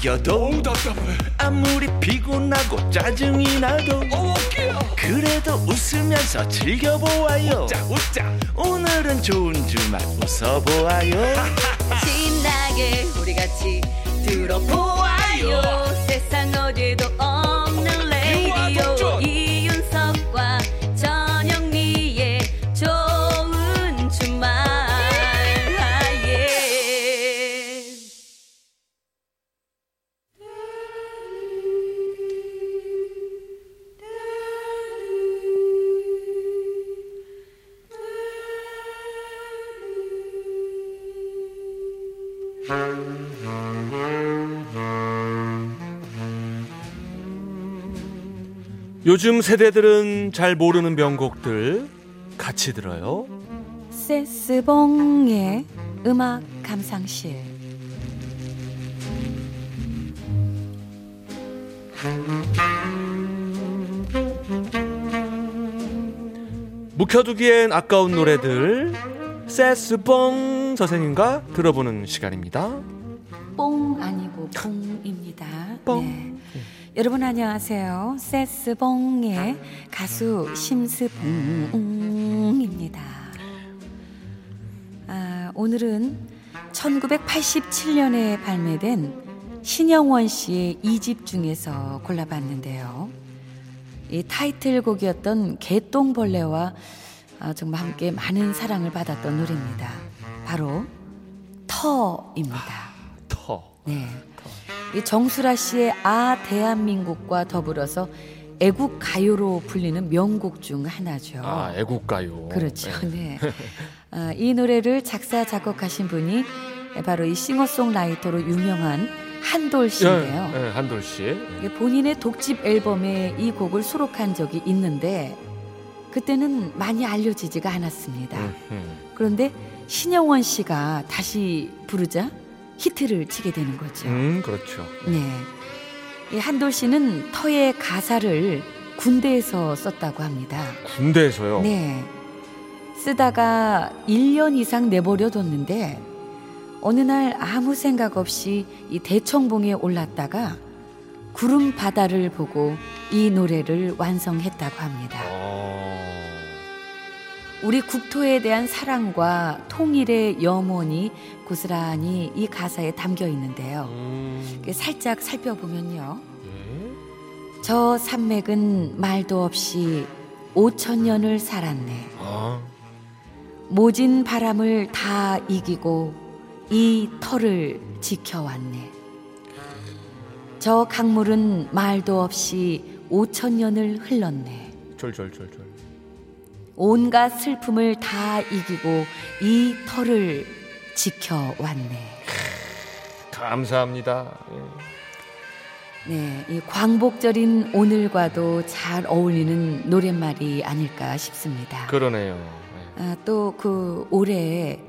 이겨도 아무리 피곤하고 짜증이 나도 그래도 웃으면서 즐겨보아요. 오늘은 좋은 주말 웃어보아요. 신나게 우리 같이 들어보아요 요즘 세대들은 잘 모르는 명곡들 같이 들어요. 세스봉의 음악 감상실. 묵혀두기엔 아까운 노래들. 세스봉 선생님과 들어보는 시간입니다. 뽕 아니고 봉입니다. 뽕. 네. 여러분 안녕하세요. 세스봉의 가수 심스봉입니다. 아, 오늘은 1987년에 발매된 신영원 씨의 2집 중에서 골라봤는데요. 이 타이틀곡이었던 개똥벌레와 아, 정말 함께 많은 사랑을 받았던 노래입니다. 바로 터입니다. 터. 네. 이 정수라 씨의 아 대한민국과 더불어서 애국 가요로 불리는 명곡 중 하나죠. 아 애국 가요. 그렇죠. 네. 네. 아, 이 노래를 작사 작곡하신 분이 바로 이 싱어송라이터로 유명한 한돌 씨인데요. 예, 예, 한돌 씨. 본인의 독집 앨범에 이 곡을 수록한 적이 있는데 그때는 많이 알려지지가 않았습니다. 음. 그런데 신형원 씨가 다시 부르자 히트를 치게 되는 거죠. 음, 그렇죠. 네. 이 한돌 씨는 터의 가사를 군대에서 썼다고 합니다. 군대에서요. 네. 쓰다가 1년 이상 내버려 뒀는데 어느 날 아무 생각 없이 이 대청봉에 올랐다가 구름 바다를 보고 이 노래를 완성했다고 합니다. 어. 우리 국토에 대한 사랑과 통일의 염원이 고스란히 이 가사에 담겨 있는데요. 음. 살짝 살펴보면요. 예. 저 산맥은 말도 없이 5천 년을 살았네. 아. 모진 바람을 다 이기고 이 터를 지켜왔네. 저 강물은 말도 없이 5천 년을 흘렀네. 절절절절. 온갖 슬픔을 다 이기고 이 터를 지켜왔네. 감사합니다. 예. 네, 이 광복절인 오늘과도 잘 어울리는 노랫말이 아닐까 싶습니다. 그러네요. 예. 아, 또그 올해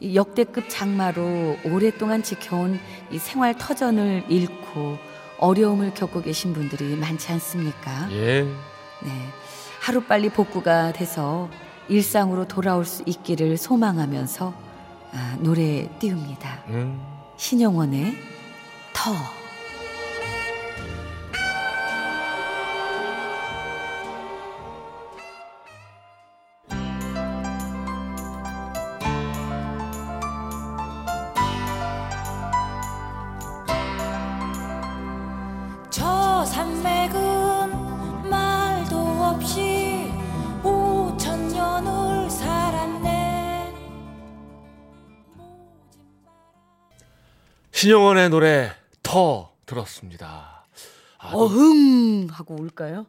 이 역대급 장마로 오랫동안 지켜온 이 생활 터전을 잃고 어려움을 겪고 계신 분들이 많지 않습니까? 예. 네. 하루빨리 복구가 돼서 일상으로 돌아올 수 있기를 소망하면서 아, 노래 띄웁니다. 음. 신영원의 터. 저 산맥은 신영원의 노래 터 들었습니다. 아, 어흥 하고 울까요?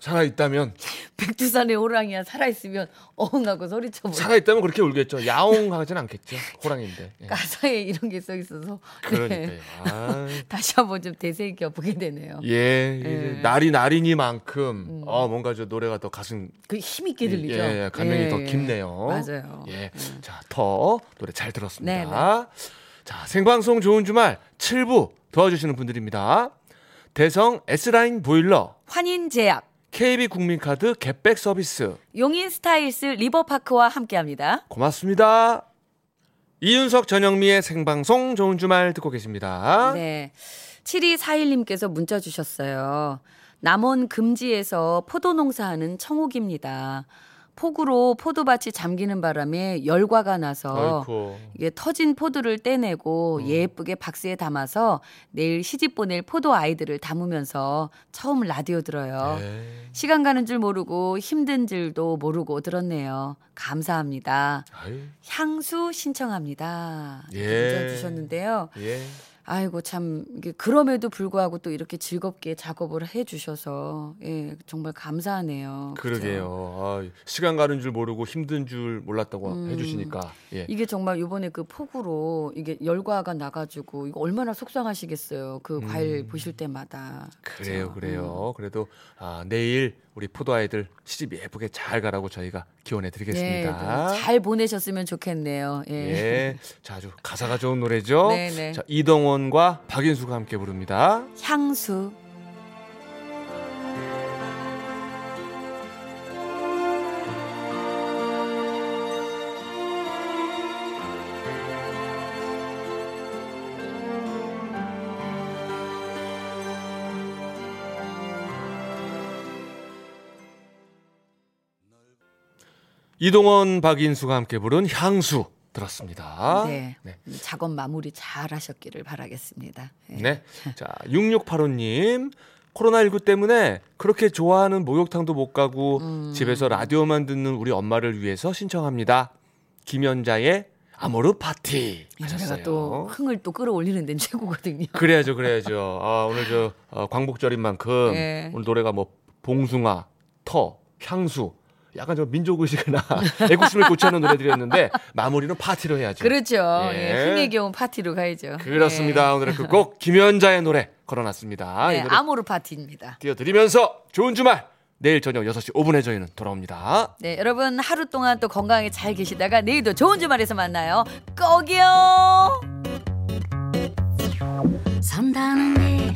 살아 있다면 백두산의 호랑이야 살아 있으면 어흥 하고 소리쳐 보여. 살아 있다면 그렇게 울겠죠. 야옹하진 않겠죠. 호랑인데. 예. 가사에 이런 게 써 있어서 그러니까요. 네. 아, 다시 한번 좀 되새겨 보게 되네요. 예, 예. 날이 날이니만큼 어 뭔가 저 노래가 더 가슴 그 힘 있게 들리죠. 예, 예, 감명이 예, 더 예. 깊네요. 맞아요. 예, 자, 터 노래 잘 들었습니다. 네, 네. 자, 생방송 좋은 주말 7부 도와주시는 분들입니다. 대성 S라인 보일러, 환인제약, KB 국민카드 겟백 서비스. 용인 스타일스 리버파크와 함께합니다. 고맙습니다. 이윤석 전영미의 생방송 좋은 주말 듣고 계십니다. 네. 7241님께서 문자 주셨어요. 남원 금지에서 포도 농사하는 청옥입니다. 폭우로 포도밭이 잠기는 바람에 열과가 나서 아이고. 이게 터진 포도를 떼내고 예쁘게 박스에 담아서 내일 시집 보낼 포도 아이들을 담으면서 처음 라디오 들어요. 네. 시간 가는 줄 모르고 힘든 줄도 모르고 들었네요. 감사합니다. 아유, 향수 신청합니다. 예. 문자 주셨는데요. 예. 아이고 참 그럼에도 불구하고 또 이렇게 즐겁게 작업을 해주셔서 예 정말 감사하네요. 그러게요. 아, 시간 가는 줄 모르고 힘든 줄 몰랐다고 음. 해주시니까. 예. 이게 정말 요번에 그 폭우로 이게 열과가 나가지고 이거 얼마나 속상하시겠어요. 그 과일 보실 때마다. 음. 그래요, 그죠? 그래요. 그래도 아, 내일 우리 포도 아이들 시집 예쁘게 잘 가라고 저희가 기원해 드리겠습니다. 네, 잘 보내셨으면 좋겠네요. 예. 예. 자, 아주 가사가 좋은 노래죠. 네, 네. 자, 이동원과 박인수가 함께 부릅니다. 향수. 이동원, 박인수가 함께 부른 향수 들었습니다. 네. 네. 작업 마무리 잘 하셨기를 바라겠습니다. 예. 네. 자, 6685님. 코로나19 때문에 그렇게 좋아하는 목욕탕도 못 가고 음. 집에서 라디오만 듣는 우리 엄마를 위해서 신청합니다. 김연자의 아모르 파티. 이 노래가. 또 흥을 또 끌어올리는 데는 최고거든요. 그래야죠, 그래야죠. 아, 오늘 저 어, 광복절인 만큼 예. 오늘 노래가 뭐 봉숭아, 터, 향수, 약간 저 민족의식이나 애국심을 고취하는 노래들이었는데 마무리는 파티로 해야죠. 그렇죠. 예. 예. 흥의 경우 파티로 가야죠. 그렇습니다. 오늘의 그곡 김연자의 노래 걸어놨습니다. 예. 이 네, 노래 아모르 파티입니다. 띄워드리면서 좋은 주말 내일 저녁 6시 5분에 저희는 돌아옵니다. 네, 여러분 하루 동안 또 건강하게 잘 계시다가 내일도 좋은 주말에서 만나요. 꼭이요. 산다는 게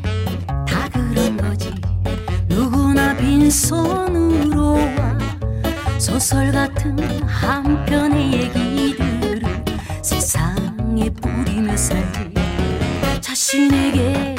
다 그런 거지 누구나 빈손으로 와 소설 같은 한 편의 얘기들을 세상에 뿌리며 살기 자신에게